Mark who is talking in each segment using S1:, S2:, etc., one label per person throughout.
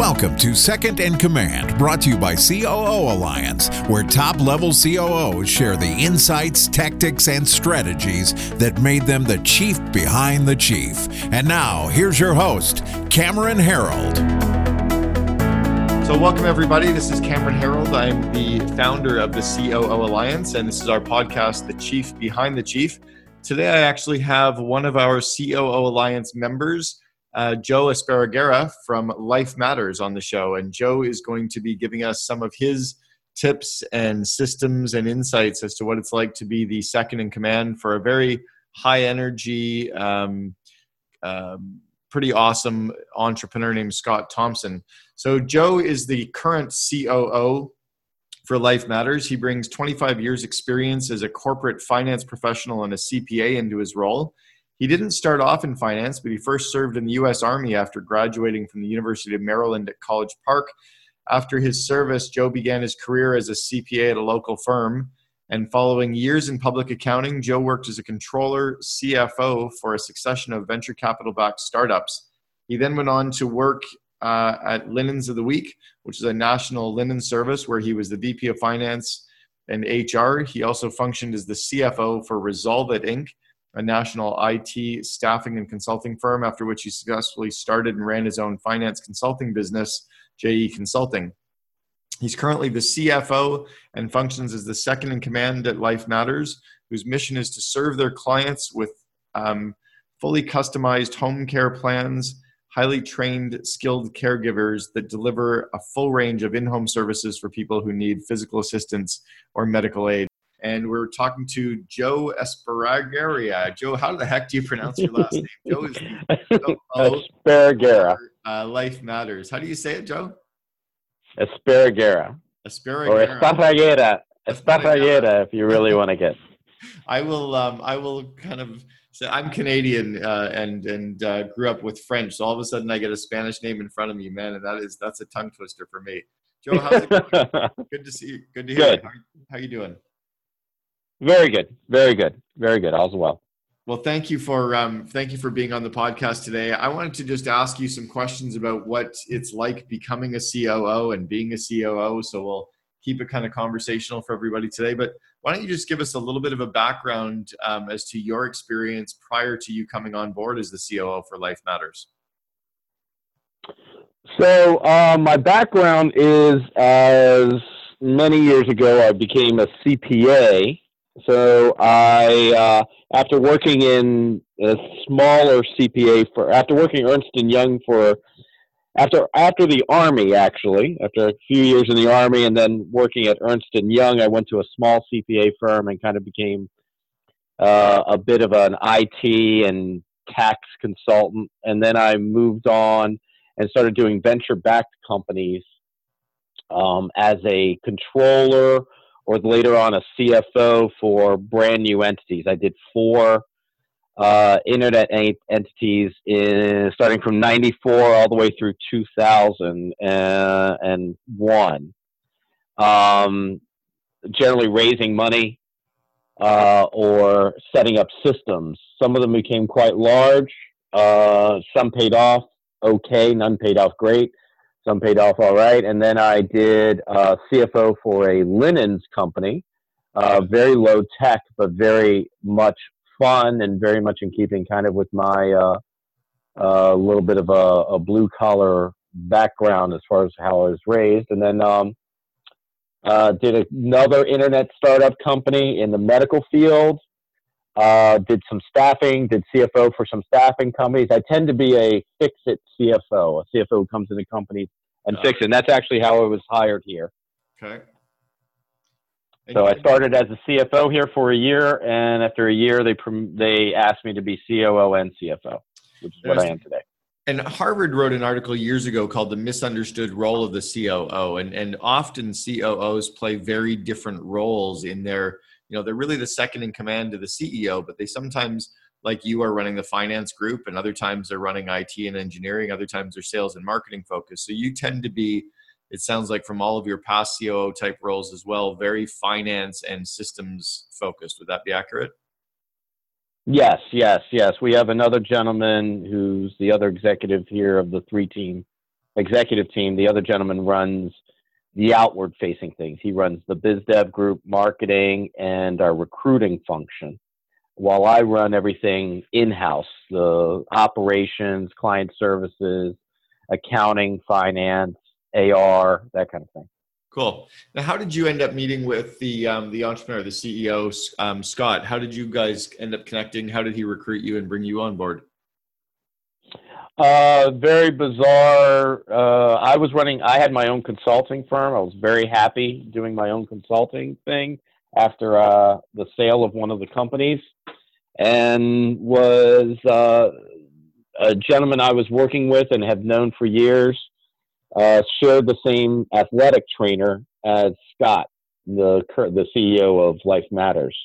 S1: Welcome to Second in Command, brought to you by COO Alliance, where top level COOs share the insights, tactics, and strategies that made them the chief behind the chief. And now, here's your host, Cameron Herold.
S2: So, welcome everybody. This is Cameron Herold. I'm the founder of the COO Alliance, and this is our podcast, The Chief Behind the Chief. Today, I actually have one of our COO Alliance members uh, Joe Esparraguera from Life Matters on the show. And Joe is going to be giving us some of his tips and systems and insights as to what it's like to be the second in command for a very high energy, um, um, pretty awesome entrepreneur named Scott Thompson. So, Joe is the current COO for Life Matters. He brings 25 years' experience as a corporate finance professional and a CPA into his role. He didn't start off in finance, but he first served in the U.S. Army after graduating from the University of Maryland at College Park. After his service, Joe began his career as a CPA at a local firm. And following years in public accounting, Joe worked as a controller, CFO for a succession of venture capital backed startups. He then went on to work uh, at Linens of the Week, which is a national linen service where he was the VP of Finance and HR. He also functioned as the CFO for Resolve It Inc., a national IT staffing and consulting firm, after which he successfully started and ran his own finance consulting business, JE Consulting. He's currently the CFO and functions as the second in command at Life Matters, whose mission is to serve their clients with um, fully customized home care plans, highly trained, skilled caregivers that deliver a full range of in home services for people who need physical assistance or medical aid and we're talking to Joe Esparraguera. Joe, how the heck do you pronounce your last name? Joe is
S3: Esparraguera.
S2: Uh, Life Matters. How do you say it, Joe?
S3: Esparraguera.
S2: Esparraguera.
S3: Or Esparraguera. Esparraguera, if you really want to get.
S2: I will. Um, I will kind of. say I'm Canadian uh, and and uh, grew up with French, so all of a sudden I get a Spanish name in front of me, man, and that is that's a tongue twister for me. Joe, how's it going? Good to see you. Good to hear. Good. You. How, how you doing?
S3: Very good. Very good. Very good. All's well.
S2: Well, thank you for um, thank you for being on the podcast today. I wanted to just ask you some questions about what it's like becoming a COO and being a COO. So we'll keep it kind of conversational for everybody today. But why don't you just give us a little bit of a background um, as to your experience prior to you coming on board as the COO for Life Matters?
S3: So uh, my background is as many years ago I became a CPA so I, uh, after working in a smaller CPA for, after working Ernst and Young for, after after the army actually, after a few years in the army, and then working at Ernst and Young, I went to a small CPA firm and kind of became uh, a bit of an IT and tax consultant, and then I moved on and started doing venture-backed companies um, as a controller or later on a CFO for brand new entities. I did four uh, internet entities in, starting from 94 all the way through 2001. Um, generally raising money uh, or setting up systems. Some of them became quite large. Uh, some paid off okay, none paid off great some paid off all right. And then I did uh, CFO for a linens company, uh, very low tech, but very much fun and very much in keeping kind of with my uh, uh little bit of a, a blue collar background as far as how I was raised. And then um, uh, did another internet startup company in the medical field. Uh, did some staffing, did CFO for some staffing companies. I tend to be a fix it CFO, a CFO who comes into companies and uh, fix it. And that's actually how I was hired here.
S2: Okay.
S3: And so I started as a CFO here for a year, and after a year, they they asked me to be COO and CFO, which is what I am today.
S2: And Harvard wrote an article years ago called "The Misunderstood Role of the COO," and and often COOs play very different roles in their you know they're really the second in command to the ceo but they sometimes like you are running the finance group and other times they're running it and engineering other times they're sales and marketing focused. So you tend to be it sounds like from all of your past coo type roles as well very finance and systems focused. Would that be accurate?
S3: Yes yes yes. We have another gentleman who's the other executive here of the three team executive team. The other gentleman runs the outward facing things. He runs the biz dev group, marketing, and our recruiting function, while I run everything in house the operations, client services, accounting, finance, AR, that kind of thing.
S2: Cool. Now, how did you end up meeting with the um, the entrepreneur, the CEO, um, Scott? How did you guys end up connecting? How did he recruit you and bring you on board?
S3: Uh, very bizarre. Uh, I was running. I had my own consulting firm. I was very happy doing my own consulting thing after uh, the sale of one of the companies, and was uh, a gentleman I was working with and have known for years. Uh, shared the same athletic trainer as Scott, the the CEO of Life Matters,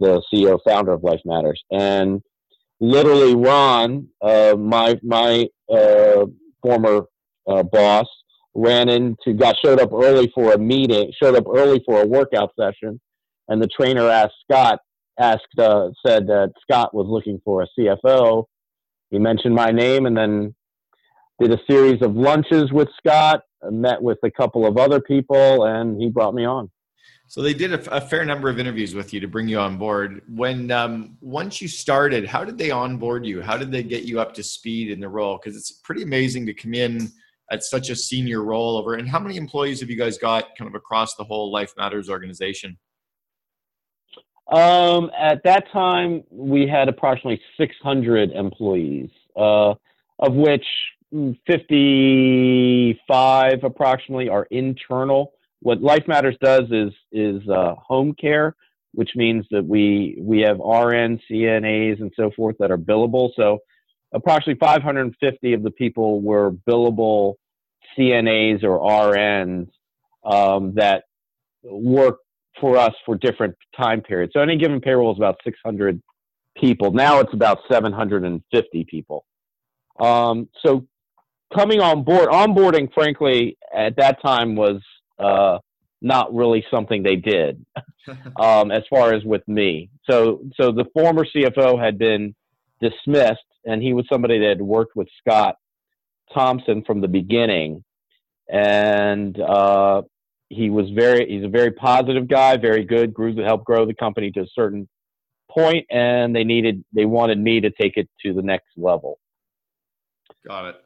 S3: the CEO founder of Life Matters, and literally Ron, uh, my my uh, former uh, boss, ran into got showed up early for a meeting, showed up early for a workout session, and the trainer asked Scott asked uh, said that Scott was looking for a CFO. He mentioned my name, and then did a series of lunches with Scott. Met with a couple of other people, and he brought me on.
S2: So they did a, a, fair number of interviews with you to bring you on board. When um, once you started, how did they onboard you? How did they get you up to speed in the role? Because it's pretty amazing to come in at such a senior role over. And how many employees have you guys got kind of across the whole Life Matters organization?
S3: Um, at that time, we had approximately 600 employees, uh, of which 55 approximately are internal what Life Matters does is is uh, home care, which means that we we have RNs, CNAs, and so forth that are billable. So approximately 550 of the people were billable CNAs or RNs um, that work for us for different time periods. So any given payroll is about 600 people. Now it's about 750 people. Um, so coming on board, onboarding, frankly, at that time was uh, not really something they did um, as far as with me. So, so the former CFO had been dismissed, and he was somebody that had worked with Scott Thompson from the beginning, and uh, he was very he's a very positive guy, very good, grew to help grow the company to a certain point, and they needed they wanted me to take it to the next level.
S2: Got it.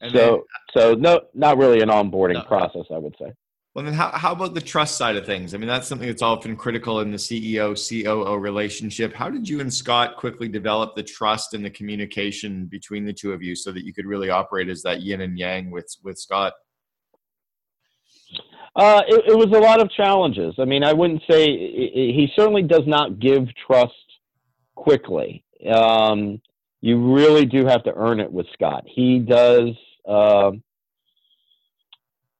S3: And so, then, so no, not really an onboarding no. process, I would say.
S2: Well, then how, how about the trust side of things? I mean, that's something that's often critical in the CEO COO relationship. How did you and Scott quickly develop the trust and the communication between the two of you so that you could really operate as that yin and yang with, with Scott?
S3: Uh, it, it was a lot of challenges. I mean, I wouldn't say he certainly does not give trust quickly. Um, you really do have to earn it with Scott. He does. Uh,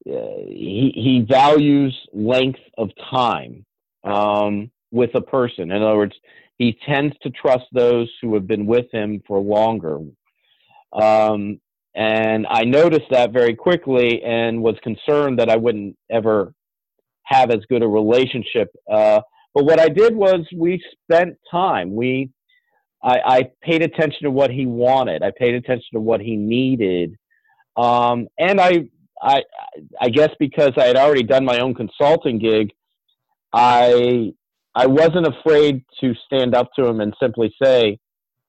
S3: he he values length of time um, with a person. In other words, he tends to trust those who have been with him for longer. Um, and I noticed that very quickly and was concerned that I wouldn't ever have as good a relationship. Uh, but what I did was we spent time. We I, I, paid attention to what he wanted. I paid attention to what he needed. Um, and I I I guess because I had already done my own consulting gig, I I wasn't afraid to stand up to him and simply say,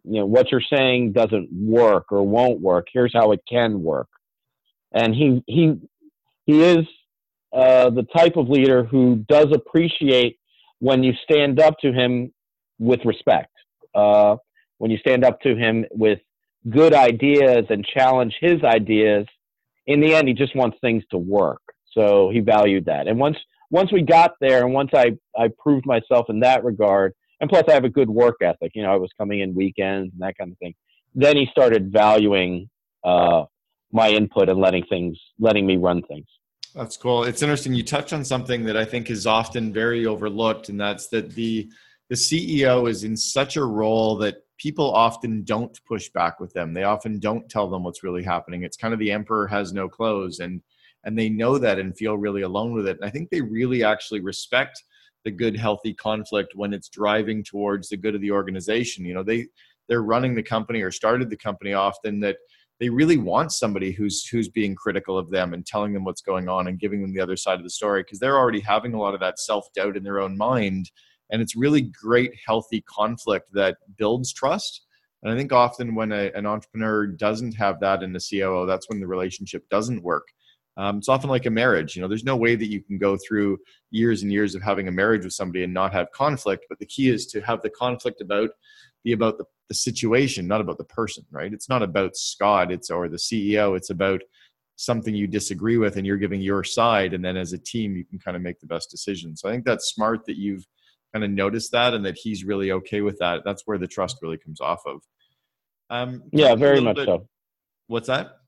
S3: you know, what you're saying doesn't work or won't work. Here's how it can work. And he he he is uh, the type of leader who does appreciate when you stand up to him with respect. Uh, when you stand up to him with good ideas and challenge his ideas in the end, he just wants things to work. So he valued that. And once once we got there, and once I I proved myself in that regard, and plus I have a good work ethic. You know, I was coming in weekends and that kind of thing. Then he started valuing uh, my input and letting things letting me run things.
S2: That's cool. It's interesting. You touched on something that I think is often very overlooked, and that's that the the CEO is in such a role that people often don't push back with them. They often don't tell them what's really happening. It's kind of the emperor has no clothes and and they know that and feel really alone with it. And I think they really actually respect the good healthy conflict when it's driving towards the good of the organization. You know, they they're running the company or started the company often that they really want somebody who's who's being critical of them and telling them what's going on and giving them the other side of the story because they're already having a lot of that self-doubt in their own mind and it's really great healthy conflict that builds trust. And i think often when a, an entrepreneur doesn't have that in the coo that's when the relationship doesn't work. Um, it's often like a marriage you know there's no way that you can go through years and years of having a marriage with somebody and not have conflict but the key is to have the conflict about be about the, the situation not about the person right? It's not about scott it's or the ceo it's about something you disagree with and you're giving your side and then as a team you can kind of make the best decision. So i think that's smart that you've kind of noticed that and that he's really okay with that that's where the trust really comes off of.
S3: Um, yeah very much bit, so.
S2: What's that?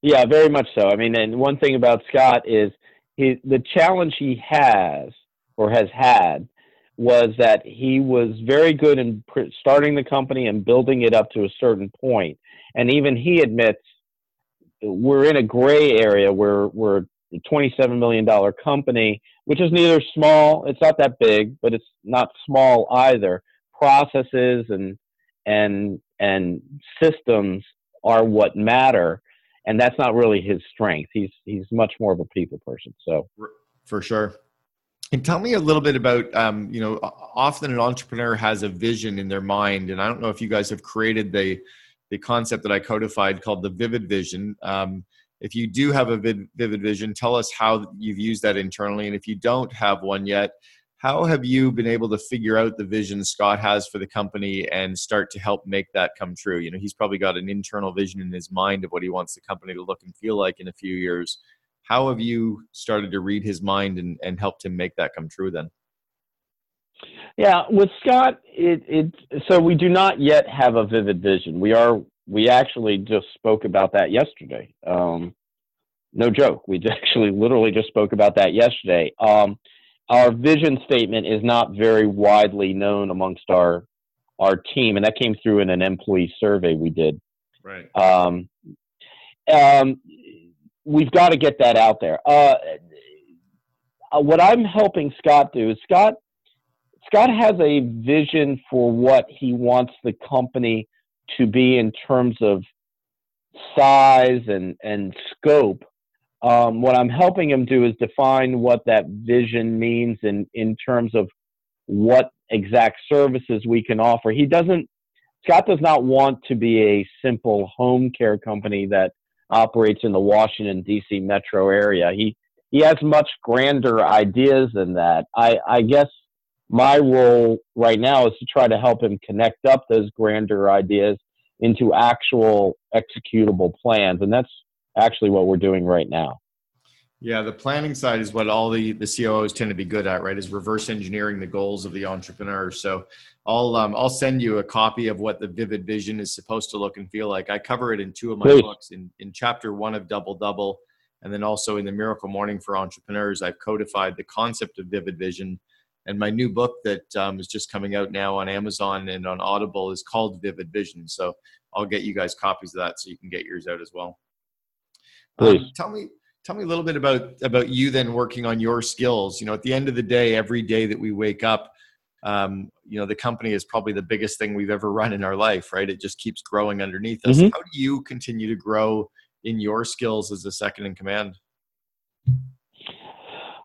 S3: Yeah very much so. I mean and one thing about scott is he, the challenge he has or has had was that he was very good in starting the company and building it up to a certain point. And even he admits we're in a gray area. Where we're a $27 million company which is neither small, it's not that big, but it's not small either. Processes and and and systems are what matter, and that's not really his strength. He's he's much more of a people person. So
S2: for sure. And tell me a little bit about, um, you know, often an entrepreneur has a vision in their mind, and I don't know if you guys have created the the concept that I codified called the vivid vision. Um, if you do have a vivid vision, tell us how you've used that internally. And if you don't have one yet, how have you been able to figure out the vision Scott has for the company and start to help make that come true? You know, he's probably got an internal vision in his mind of what he wants the company to look and feel like in a few years. How have you started to read his mind and, and helped him make that come true then?
S3: Yeah, with Scott, it, it so we do not yet have a vivid vision. We are we actually just spoke about that yesterday. Um, no joke. We actually literally just spoke about that yesterday. Um, our vision statement is not very widely known amongst our our team, and that came through in an employee survey we did.
S2: Right.
S3: Um, um, we've got to get that out there. Uh, uh, what I'm helping Scott do is Scott Scott has a vision for what he wants the company to be in terms of size and, and scope. Um, what I'm helping him do is define what that vision means in, in terms of what exact services we can offer. He doesn't, Scott does not want to be a simple home care company that operates in the Washington, D.C. metro area. He, he has much grander ideas than that. I, I guess my role right now is to try to help him connect up those grander ideas into actual executable plans. And that's actually what we're doing right now.
S2: Yeah, the planning side is what all the, the COOs tend to be good at, right? Is reverse engineering the goals of the entrepreneur. So I'll um, I'll send you a copy of what the vivid vision is supposed to look and feel like. I cover it in two of my Please. books. In in chapter one of Double Double, and then also in the Miracle Morning for Entrepreneurs, I've codified the concept of vivid vision and my new book that um, is just coming out now on Amazon and on Audible is called Vivid Vision. So I'll get you guys copies of that so you can get yours out as well.
S3: Please um,
S2: tell me tell me a little bit about about you then working on your skills. You know, at the end of the day, every day that we wake up, um, you know, the company is probably the biggest thing we've ever run in our life, right? It just keeps growing underneath us. Mm-hmm. How do you continue to grow in your skills as a second in command?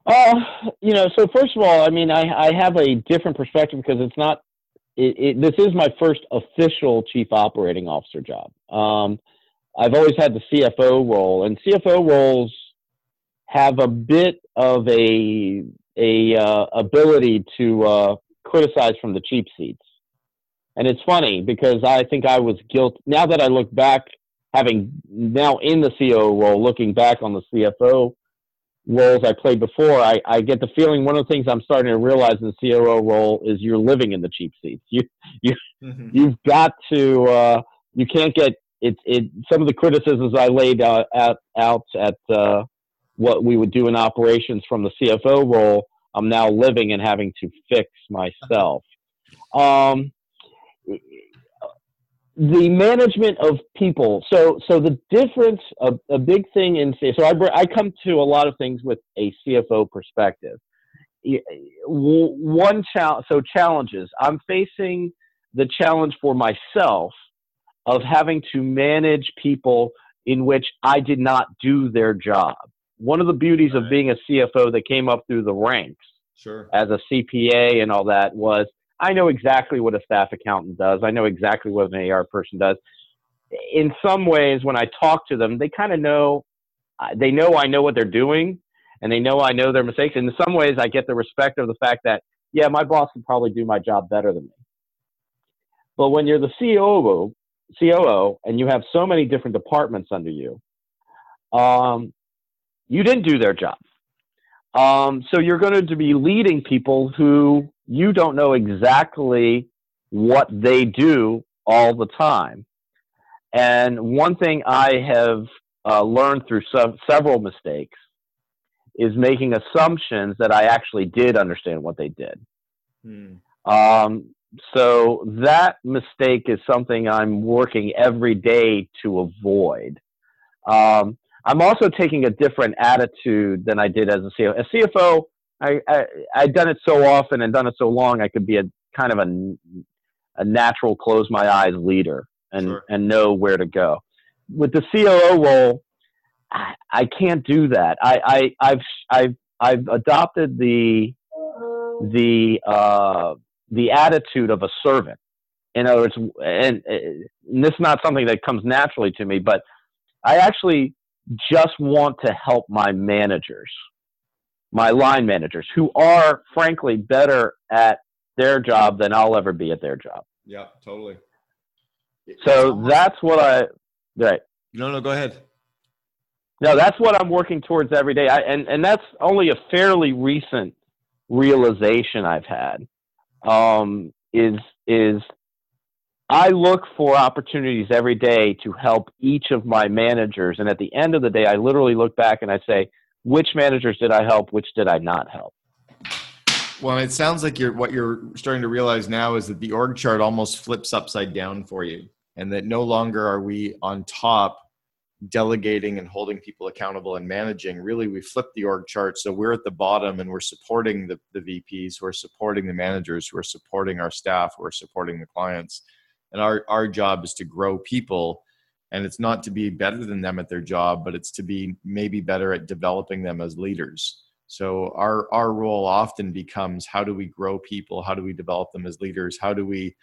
S3: Uh, you know, so first of all, I mean, I, I have a different perspective because it's not, it, it, this is my first official chief operating officer job. Um, I've always had the CFO role, and CFO roles have a bit of a a uh, ability to uh, criticize from the cheap seats. And it's funny because I think I was guilty. Now that I look back, having now in the CEO role, looking back on the CFO roles I played before, I, I get the feeling one of the things I'm starting to realize in the COO role is you're living in the cheap seats. You you mm-hmm. you've got to uh, you can't get it. It some of the criticisms I laid out at, out at uh, what we would do in operations from the CFO role. I'm now living and having to fix myself. Um, the management of people. So, so the difference, a, a big thing in so I I come to a lot of things with a CFO perspective. One challenge, so challenges. I'm facing the challenge for myself of having to manage people in which I did not do their job. One of the beauties right. of being a CFO that came up through the ranks
S2: sure.
S3: as a CPA and all that was I know exactly what a staff accountant does. I know exactly what an AR person does. In some ways, when I talk to them, they kind of know, they know I know what they're doing and they know I know their mistakes. And in some ways, I get the respect of the fact that, yeah, my boss can probably do my job better than me. But when you're the COO, COO and you have so many different departments under you, um, you didn't do their job. Um, so you're going to be leading people who you don't know exactly what they do all the time. And one thing I have uh, learned through some, several mistakes is making assumptions that I actually did understand what they did. Hmm. Um, so that mistake is something I'm working every day to avoid. Um, I'm also taking a different attitude than I did as a CFO. As CFO, I, I I'd done it so often and done it so long, I could be a kind of a a natural close my eyes leader and sure. and know where to go. With the COO role, I, I can't do that. I, I I've I've I've adopted the the uh, the attitude of a servant. In other words, and, and this is not something that comes naturally to me, but I actually just want to help my managers, my line managers, who are frankly better at their job than I'll ever be at their job.
S2: Yeah, totally.
S3: So that's what I right.
S2: No, no, go ahead.
S3: No, that's what I'm working towards every day. I, and and that's only a fairly recent realization I've had. Um, is is I look for opportunities every day to help each of my managers. And at the end of the day, I literally look back and I say, which managers did I help? Which did I not help?
S2: Well, it sounds like you're what you're starting to realize now is that the org chart almost flips upside down for you, and that no longer are we on top delegating and holding people accountable and managing. Really, we flip the org chart so we're at the bottom and we're supporting the, the VPs, who are supporting the managers, who are supporting our staff, who are supporting the clients and our our job is to grow people and it's not to be better than them at their job but it's to be maybe better at developing them as leaders. So our our role often becomes how do we grow people? How do we develop them as leaders? How do we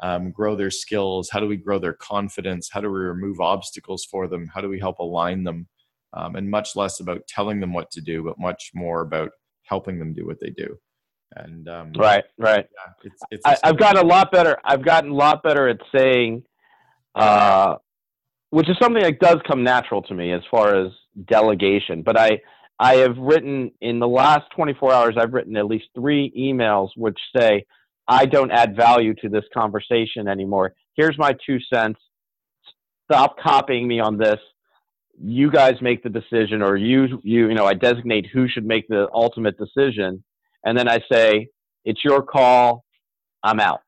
S2: um, grow their skills? How do we grow their confidence? How do we remove obstacles for them? How do we help align them? Um, and much less about telling them what to do but much more about helping them do what they do. And um,
S3: right, right. Yeah, it's, it's I, have gotten a lot better. I've gotten a lot better at saying, uh, which is something that does come natural to me as far as delegation. But I, I have written in the last 24 hours. I've written at least three emails which say, "I don't add value to this conversation anymore. Here's my two cents. Stop copying me on this." you guys make the decision or you you you know i designate who should make the ultimate decision and then I say, "It's your call. I'm out."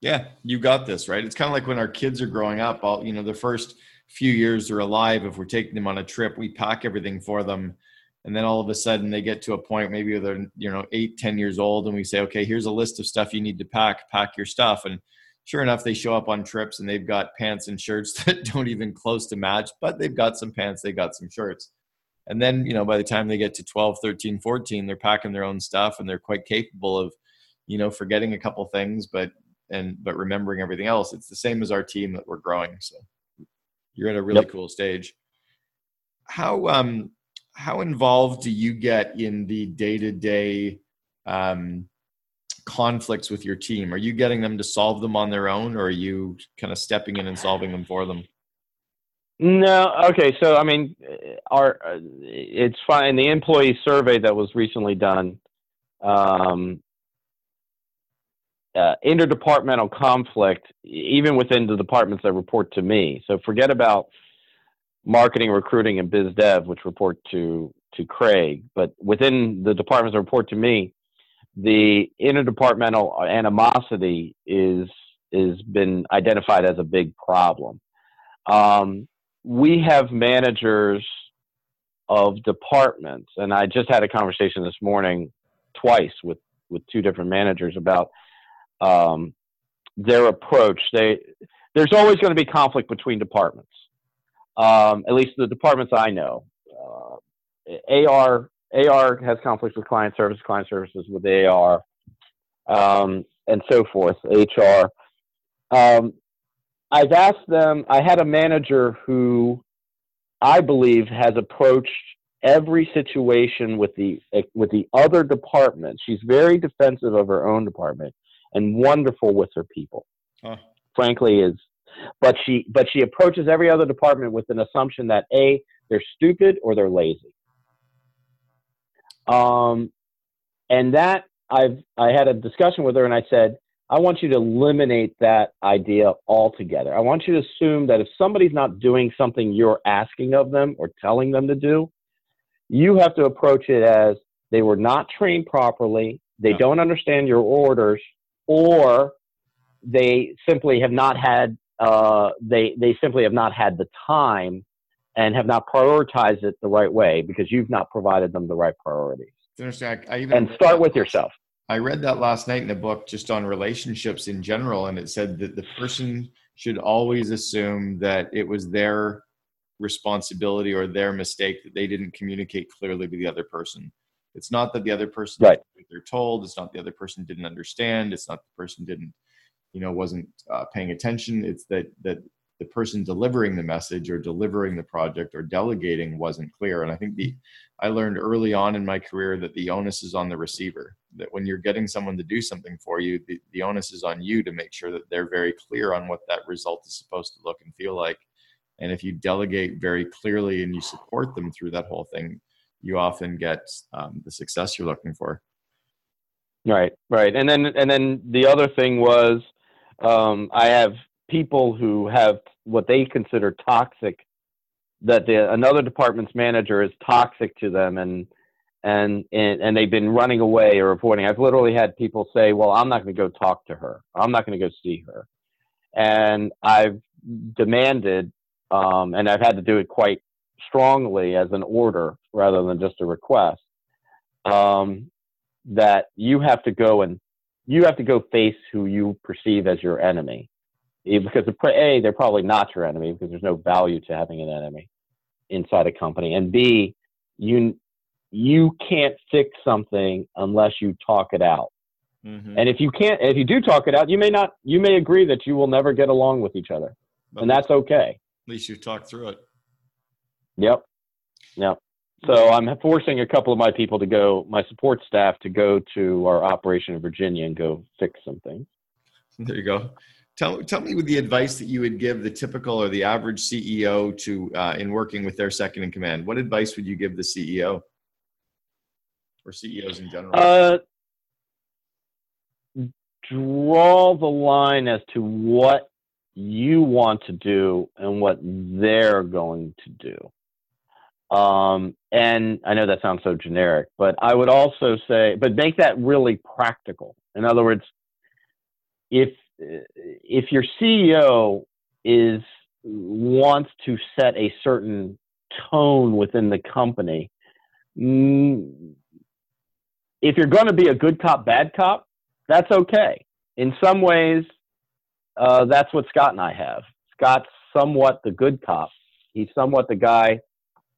S2: Yeah, you got this, right? It's kind of like when our kids are growing up. All you know, the first few years they're alive. If we're taking them on a trip, we pack everything for them, and then all of a sudden they get to a point, maybe they're you know eight, ten years old, and we say, "Okay, here's a list of stuff you need to pack. Pack your stuff." And sure enough, they show up on trips and they've got pants and shirts that don't even close to match, but they've got some pants, they got some shirts and then you know by the time they get to 12 13 14 they're packing their own stuff and they're quite capable of you know forgetting a couple things but and but remembering everything else it's the same as our team that we're growing so you're at a really yep. cool stage how um how involved do you get in the day-to-day um conflicts with your team are you getting them to solve them on their own or are you kind of stepping in and solving them for them
S3: no, okay. So I mean, our it's fine. The employee survey that was recently done, um, uh, interdepartmental conflict, even within the departments that report to me. So forget about marketing, recruiting, and biz dev, which report to to Craig. But within the departments that report to me, the interdepartmental animosity is is been identified as a big problem. Um, we have managers of departments, and I just had a conversation this morning twice with with two different managers about um, their approach. They there's always going to be conflict between departments. Um, at least the departments I know. Uh, AR AR has conflicts with client service, client services with AR, um, and so forth. HR. Um, I've asked them. I had a manager who I believe has approached every situation with the with the other department. She's very defensive of her own department and wonderful with her people. Huh. Frankly, is but she but she approaches every other department with an assumption that a they're stupid or they're lazy. Um, and that I've I had a discussion with her and I said I want you to eliminate that idea altogether. I want you to assume that if somebody's not doing something you're asking of them or telling them to do, you have to approach it as they were not trained properly, they no. don't understand your orders, or they simply have not had uh, they they simply have not had the time and have not prioritized it the right way because you've not provided them the right priorities.
S2: I, I even
S3: and start with yourself.
S2: I read that last night in a book just on relationships in general, and it said that the person should always assume that it was their responsibility or their mistake that they didn't communicate clearly to the other person. It's not that the other person
S3: right.
S2: they're told. It's not the other person didn't understand. It's not the person didn't, you know, wasn't uh, paying attention. It's that that the person delivering the message or delivering the project or delegating wasn't clear. And I think the I learned early on in my career that the onus is on the receiver. That when you're getting someone to do something for you, the, the onus is on you to make sure that they're very clear on what that result is supposed to look and feel like. And if you delegate very clearly and you support them through that whole thing, you often get um, the success you're looking for.
S3: Right, right. And then and then the other thing was um, I have people who have what they consider toxic that the another department's manager is toxic to them and and and, and they've been running away or avoiding i've literally had people say well i'm not going to go talk to her i'm not going to go see her and i've demanded um, and i've had to do it quite strongly as an order rather than just a request um, that you have to go and you have to go face who you perceive as your enemy. Because a they're probably not your enemy because there's no value to having an enemy inside a company. And b you you can't fix something unless you talk it out. Mm-hmm. and if you can't if you do talk it out you may not you may agree that you will never get along with each other. But and that's okay.
S2: At least you talk through it
S3: yep yep so i'm forcing a couple of my people to go my support staff to go to our operation in virginia and go fix some things
S2: there you go Tell, tell me with the advice that you would give the typical or the average CEO to uh, in working with their second in command. What advice would you give the CEO or CEOs in general?
S3: Uh, draw the line as to what you want to do and what they're going to do. Um, and I know that sounds so generic, but I would also say, but make that really practical. In other words, if if your CEO is wants to set a certain tone within the company, mm, if you're going to be a good cop, bad cop, that's okay. In some ways, uh, that's what Scott and I have. Scott's somewhat the good cop. He's somewhat the guy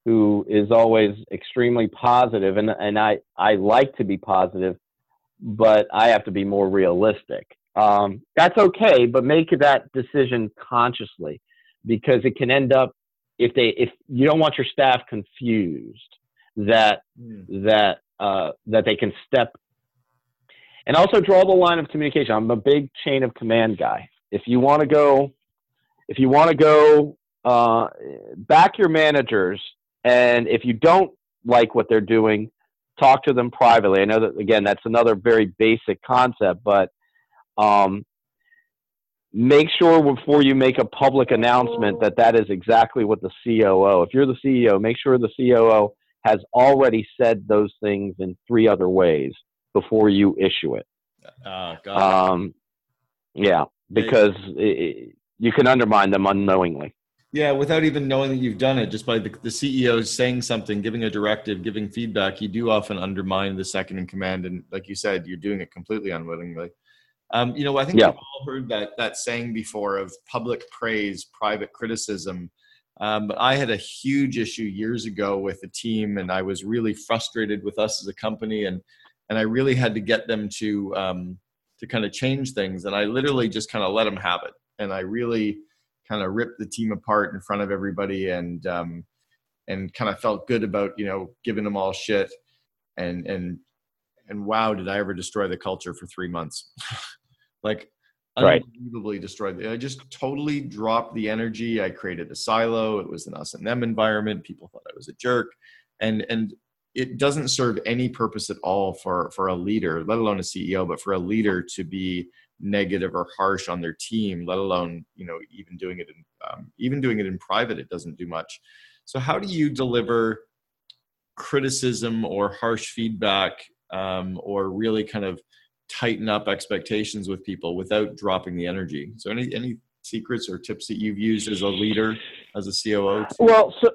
S3: who is always extremely positive, and and I I like to be positive, but I have to be more realistic. Um, that's okay, but make that decision consciously because it can end up if they if you don't want your staff confused that mm. that uh, that they can step and also draw the line of communication. I'm a big chain of command guy. If you want to go, if you want to go, uh, back your managers, and if you don't like what they're doing, talk to them privately. I know that again, that's another very basic concept, but um, make sure before you make a public announcement that that is exactly what the COO. If you're the CEO, make sure the COO has already said those things in three other ways before you issue it. Uh, um, yeah, because it, you can undermine them unknowingly.
S2: Yeah, without even knowing that you've done it, just by the, the CEO saying something, giving a directive, giving feedback, you do often undermine the second in command. And like you said, you're doing it completely unwillingly. Um, you know, I think
S3: Yeah.
S2: we've all heard that that saying before of public praise, private criticism. Um, but I had a huge issue years ago with a team, and I was really frustrated with us as a company, and and I really had to get them to um, to kind of change things, and I literally just kind of let them have it, and I really kind of ripped the team apart in front of everybody, and um, and kind of felt good about you know giving them all shit, and and and wow, did I ever destroy the culture for three months? like
S3: Right.
S2: unbelievably destroyed. I just totally dropped the energy. I created a silo. It was an us and them environment. People thought I was a jerk, and and it doesn't serve any purpose at all for for a leader, let alone a CEO, but for a leader to be negative or harsh on their team, let alone you know even doing it in um, even doing it in private. It doesn't do much. So how do you deliver criticism or harsh feedback, um, or really kind of tighten up expectations with people without dropping the energy. So any any secrets or tips that you've used as a leader, as a COO?
S3: Well, so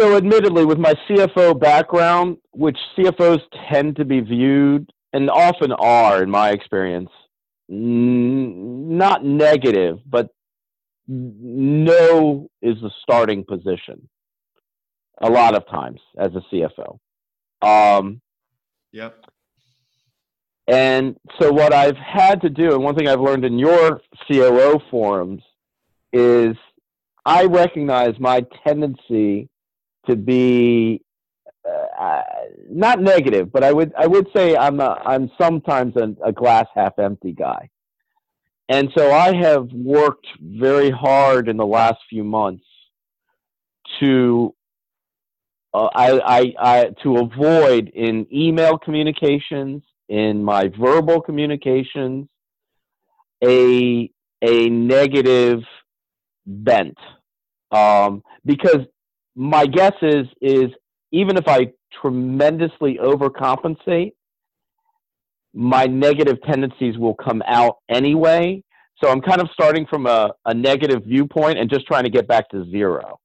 S3: so admittedly, with my CFO background, which CFOs tend to be viewed and often are, in my experience, n- not negative, but no is the starting position. A lot of times as a CFO. Um,
S2: Yep.
S3: And so, what I've had to do, and one thing I've learned in your COO forums, is I recognize my tendency to be uh, not negative, but I would I would say I'm a, I'm sometimes a, a glass half empty guy. And so I have worked very hard in the last few months to uh, I, I, I to avoid in email communications, in my verbal communications, a a negative bent, um, because my guess is is even if I tremendously overcompensate, my negative tendencies will come out anyway. So I'm kind of starting from a, a negative viewpoint and just trying to get back to zero.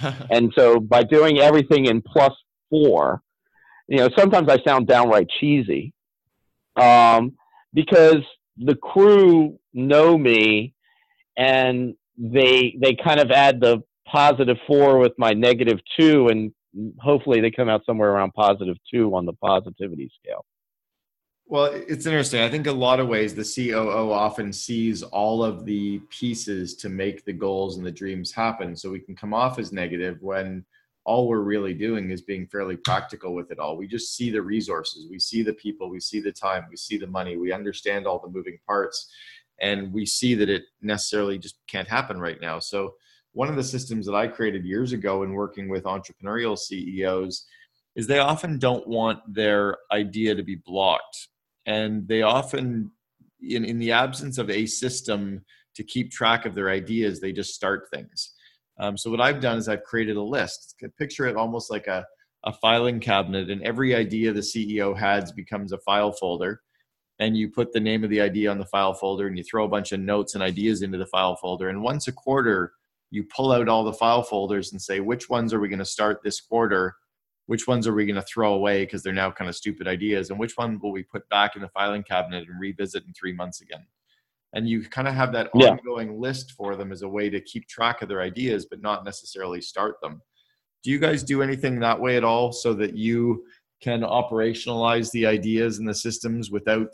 S3: And so by doing everything in plus four, you know, sometimes I sound downright cheesy um, because the crew know me and they they kind of add the positive four with my negative two and hopefully they come out somewhere around positive two on the positivity scale.
S2: Well, it's interesting. I think a lot of ways the COO often sees all of the pieces to make the goals and the dreams happen. So we can come off as negative when all we're really doing is being fairly practical with it all. We just see the resources, we see the people, we see the time, we see the money, we understand all the moving parts, and we see that it necessarily just can't happen right now. So, one of the systems that I created years ago in working with entrepreneurial CEOs is they often don't want their idea to be blocked. And they often, in, in the absence of a system to keep track of their ideas, they just start things. Um, so what I've done is I've created a list. Picture it almost like a, a filing cabinet, and every idea the CEO has becomes a file folder. And you put the name of the idea on the file folder, and you throw a bunch of notes and ideas into the file folder. And once a quarter, you pull out all the file folders and say, which ones are we going to start this quarter? Which ones are we going to throw away because they're now kind of stupid ideas? And which one will we put back in the filing cabinet and revisit in three months again? and you kind of have that
S3: Yeah.
S2: ongoing list for them as a way to keep track of their ideas but not necessarily start them do you guys do anything that way at all so that you can operationalize the ideas and the systems without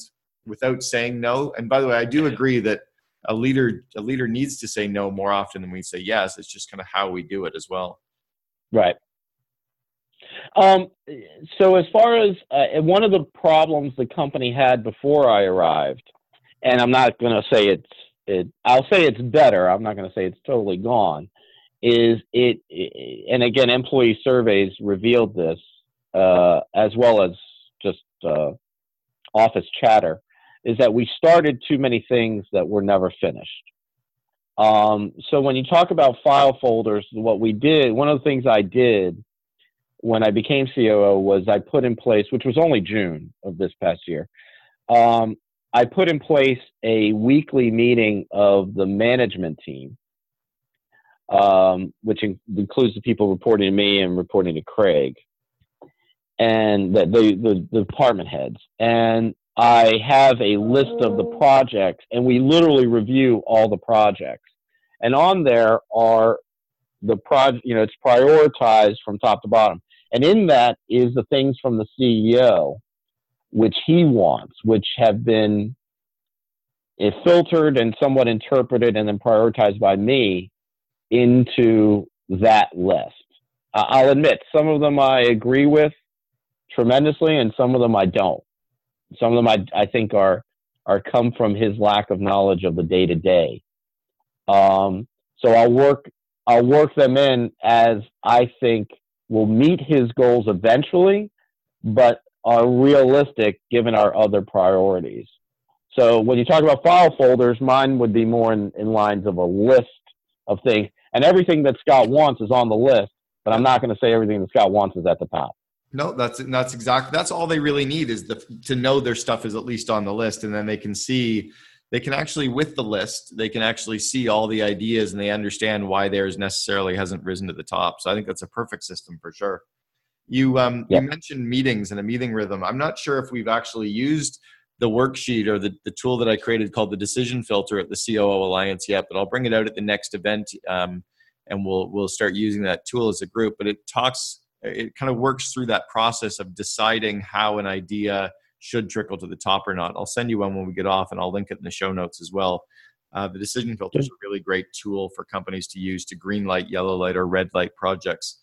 S2: without saying no and by the way i do agree that a leader a leader needs to say no more often than we say yes it's just kind of how we do it as well
S3: Right. Um, so as far as uh, one of the problems the company had before I arrived, and I'm not going to say it's it. I'll say it's better. I'm not going to say it's totally gone. Is it? And again, employee surveys revealed this, uh, as well as just uh, office chatter. Is that we started too many things that were never finished. Um, so when you talk about file folders, what we did, one of the things I did when I became COO was I put in place, which was only June of this past year, um, I put in place a weekly meeting of the management team, um, which in- includes the people reporting to me and reporting to Craig, and the, the, the, the department heads. And I have a list of the projects, and we literally review all the projects. And on there are the project, you know, it's prioritized from top to bottom. And in that is the things from the CEO, which he wants, which have been eh, filtered and somewhat interpreted and then prioritized by me into that list. I'll admit, some of them I agree with tremendously, and some of them I don't. Some of them I, I think are are come from his lack of knowledge of the day to day. So I'll work I'll work them in as I think will meet his goals eventually, but are realistic given our other priorities. So when you talk about file folders, mine would be more in, in lines of a list of things, and everything that Scott wants is on the list. But I'm not going to say everything that Scott wants is at the top.
S2: No, that's that's exactly that's all they really need is the, to know their stuff is at least on the list, and then they can see they can actually with the list they can actually see all the ideas and they understand why theirs necessarily hasn't risen to the top. So I think that's a perfect system for sure. You um, yep. you mentioned meetings and a meeting rhythm. I'm not sure if we've actually used the worksheet or the, the tool that I created called the decision filter at the COO Alliance yet, but I'll bring it out at the next event um, and we'll we'll start using that tool as a group. But it talks it kind of works through that process of deciding how an idea should trickle to the top or not. I'll send you one when we get off, and I'll link it in the show notes as well. Uh, the decision filter is a really great tool for companies to use to green light, yellow light, or red light projects.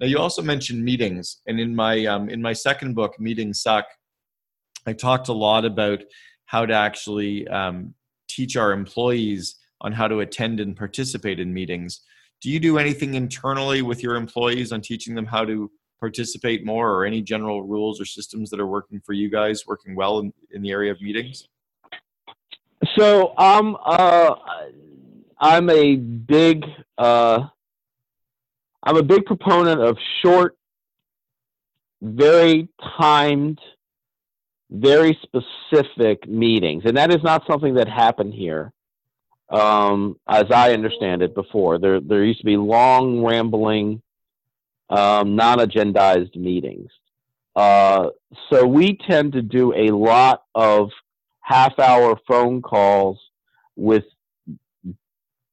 S2: Now, you also mentioned meetings, and in my um, in my second book, Meetings Suck, I talked a lot about how to actually um, teach our employees on how to attend and participate in meetings do you do anything internally with your employees on teaching them how to participate more or any general rules or systems that are working for you guys working well in, in the area of meetings?
S3: So um uh i'm a big uh i'm a big proponent of short very timed very specific meetings. And that is not something that happened here um, as I understand it before. There, there used to be long, rambling, um, non-agendized meetings. Uh, so we tend to do a lot of half-hour phone calls with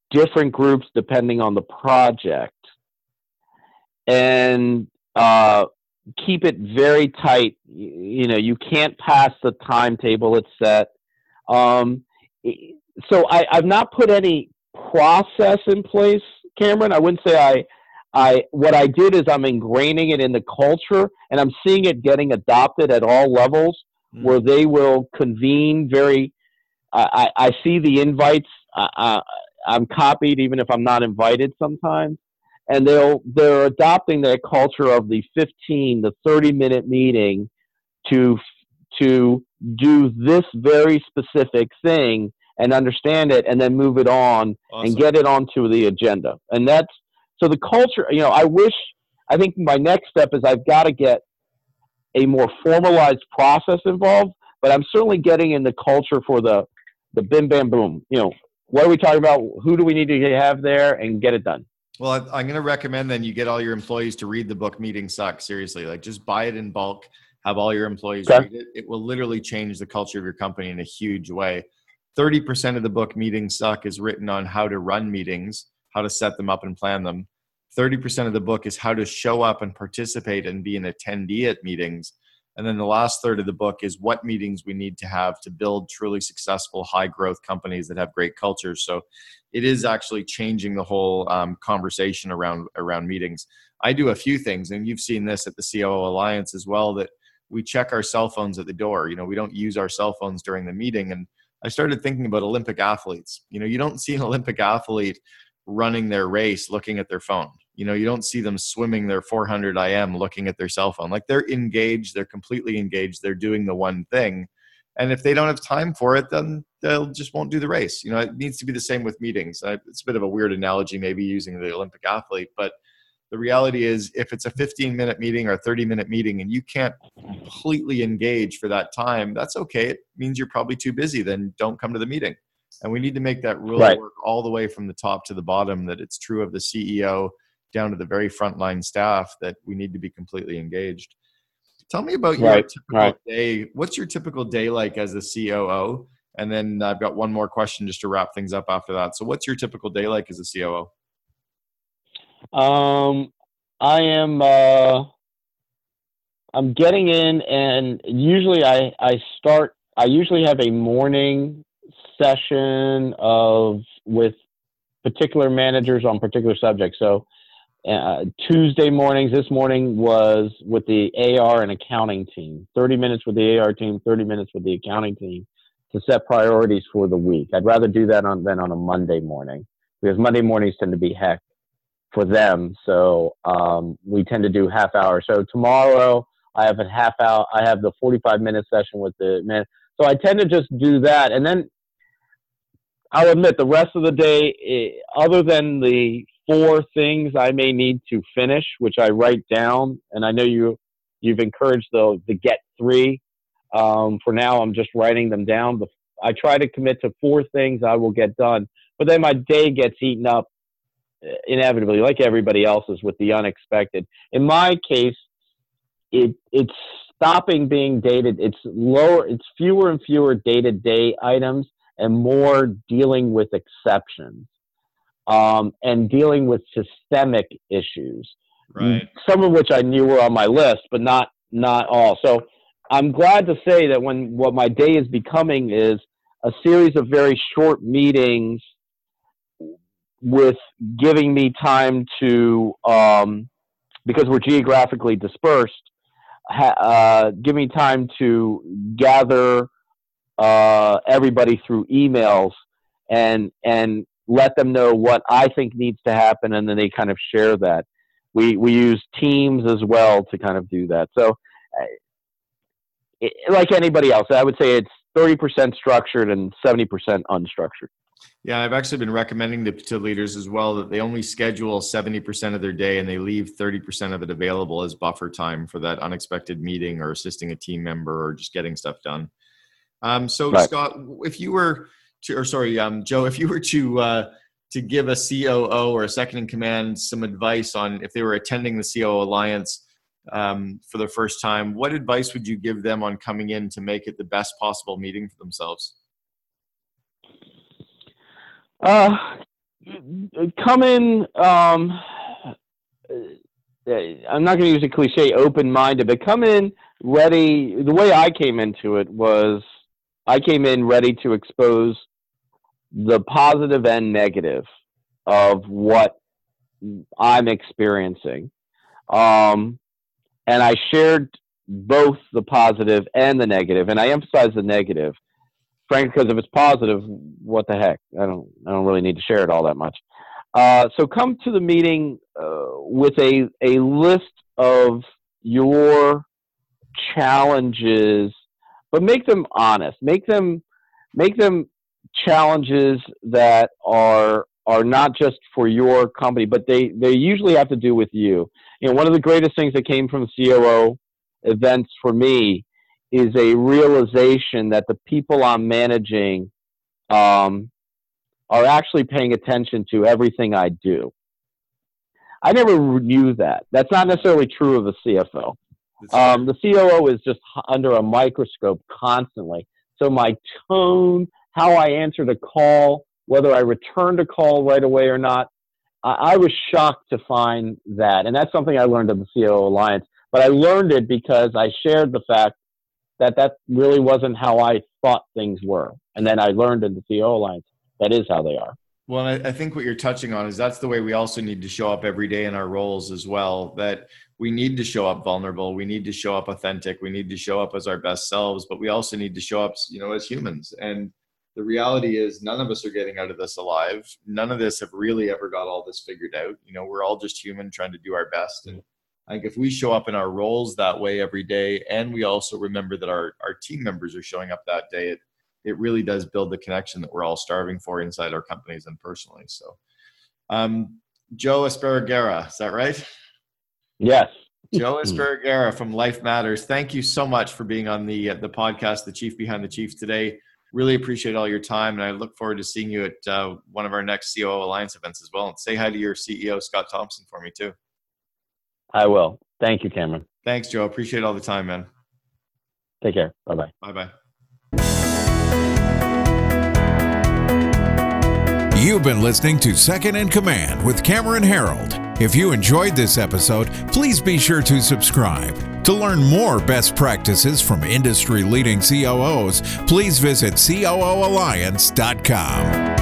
S3: different groups depending on the project, and uh, keep it very tight. You know, you can't pass the timetable it's set. Um, so I, I've not put any process in place, Cameron. I wouldn't say I I what I did is I'm ingraining it in the culture, and I'm seeing it getting adopted at all levels, mm. where they will convene very. I, I see the invites. I, I'm copied, even if I'm not invited sometimes, and they'll they're adopting that culture of the 15, the 30 minute meeting to to do this very specific thing and understand it and then move it on awesome. and get it onto the agenda. And that's so the culture, you know, I wish, I think my next step is I've got to get a more formalized process involved, but I'm certainly getting in the culture for the, the bim bam boom. You know, what are we talking about? Who do we need to have there and get it done?
S2: Well, I'm going to recommend then you get all your employees to read the book Meeting Sucks. Seriously, like just buy it in bulk, have all your employees okay. read it. It will literally change the culture of your company in a huge way. 30% of the book Meetings Suck is written on how to run meetings, how to set them up and plan them. 30% of the book is how to show up and participate and be an attendee at meetings. And then the last third of the book is what meetings we need to have to build truly successful, high growth companies that have great cultures. So it is actually changing the whole um, conversation around around meetings. I do a few things, and you've seen this at the COO Alliance as well. That we check our cell phones at the door. You know, we don't use our cell phones during the meeting, and I started thinking about Olympic athletes. You know, you don't see an Olympic athlete running their race looking at their phone. You know, you don't see them swimming their 400 IM looking at their cell phone. Like they're engaged, they're completely engaged, they're doing the one thing. And if they don't have time for it, then they'll just won't do the race. You know, it needs to be the same with meetings. It's a bit of a weird analogy, maybe using the Olympic athlete, but the reality is if it's a 15 minute meeting or a 30 minute meeting and you can't completely engage for that time that's okay it means you're probably too busy then don't come to the meeting and we need to make that rule right. work all the way from the top to the bottom that it's true of the ceo down to the very frontline staff that we need to be completely engaged Tell me about your typical right. day. What's your typical day like as a COO? And then I've got one more question just to wrap things up after that. So, what's your typical day like as a COO?
S3: Um, I am. Uh, I'm getting in, and usually I I start. I usually have a morning session of with particular managers on particular subjects. So uh, Tuesday mornings, this morning was with the AR and accounting team. 30 minutes with the AR team, 30 minutes with the accounting team to set priorities for the week. I'd rather do that on, than on a Monday morning because Monday mornings tend to be heck for them. So um, we tend to do half hour. So tomorrow I have a half hour. I have the 45 minute session with the man. So I tend to just do that. And then I'll admit the rest of the day, eh, other than the four things I may need to finish, which I write down, and I know you you've encouraged the the get three. Um, for now, I'm just writing them down. I try to commit to four things I will get done, but then my day gets eaten up inevitably, like everybody else's, with the unexpected. In my case, it it's stopping being dated. It's lower. It's fewer and fewer day to day items and more dealing with exceptions um, and dealing with systemic issues.
S2: Right.
S3: Some of which I knew were on my list, but not not all. So I'm glad to say that when what my day is becoming is a series of very short meetings with giving me time to um, because we're geographically dispersed ha, uh, give me time to gather uh, everybody through emails and and let them know what I think needs to happen, and then they kind of share that. We we use Teams as well to kind of do that. So, uh, it, like anybody else, I would say it's thirty percent structured and seventy percent unstructured.
S2: Yeah, I've actually been recommending to, to leaders as well that they only schedule 70% of their day and they leave 30% of it available as buffer time for that unexpected meeting or assisting a team member or just getting stuff done. Um, so, right. Scott, if you were to, or sorry, um, Joe, if you were to uh, to give a COO or a second in command some advice on if they were attending the COO Alliance um, for the first time, what advice would you give them on coming in to make it the best possible meeting for themselves?
S3: Uh, come in. Um, I'm not going to use a cliche, open-minded, but come in ready. The way I came into it was I came in ready to expose the positive and negative of what I'm experiencing. Um, and I shared both the positive and the negative, and I emphasize the negative frankly, because if it's positive, what the heck? I don't, I don't really need to share it all that much. Uh, so come to the meeting uh, with a a list of your challenges, but make them honest. Make them make them challenges that are are not just for your company, but they they usually have to do with you. You know, one of the greatest things that came from COO events for me is a realization that the people I'm managing um, are actually paying attention to everything I do. I never knew that. That's not necessarily true of the CFO. Um, the COO is just under a microscope constantly. So my tone, how I answered a call, whether I returned a call right away or not, I, I was shocked to find that. And that's something I learned at the COO Alliance. But I learned it because I shared the fact that that really wasn't how I thought things were. And then I learned in the COO Alliance that is how they are.
S2: Well, I think what you're touching on is that's the way we also need to show up every day in our roles as well. That we need to show up vulnerable, we need to show up authentic, we need to show up as our best selves, but we also need to show up, you know, as humans. And the reality is, none of us are getting out of this alive. None of us have really ever got all this figured out. You know, we're all just human trying to do our best. And like if we show up in our roles that way every day and we also remember that our, our team members are showing up that day it, it really does build the connection that we're all starving for inside our companies and personally so. Um, joe esparagera is that right?
S3: Yes.
S2: Joe esparagera from life matters. Thank you so much for being on the uh, the podcast the chief behind the chief today. Really appreciate all your time and i look forward to seeing you at uh, one of our next COO alliance events as well. And say hi to your ceo scott thompson for me too
S3: I will. Thank you, Cameron.
S2: Thanks, Joe. Appreciate all the time, man.
S3: Take care. Bye bye.
S2: Bye bye.
S1: You've been listening to Second in Command with Cameron Herold. If you enjoyed this episode, please be sure to subscribe. To learn more best practices from industry leading COOs, please visit COOalliance.com.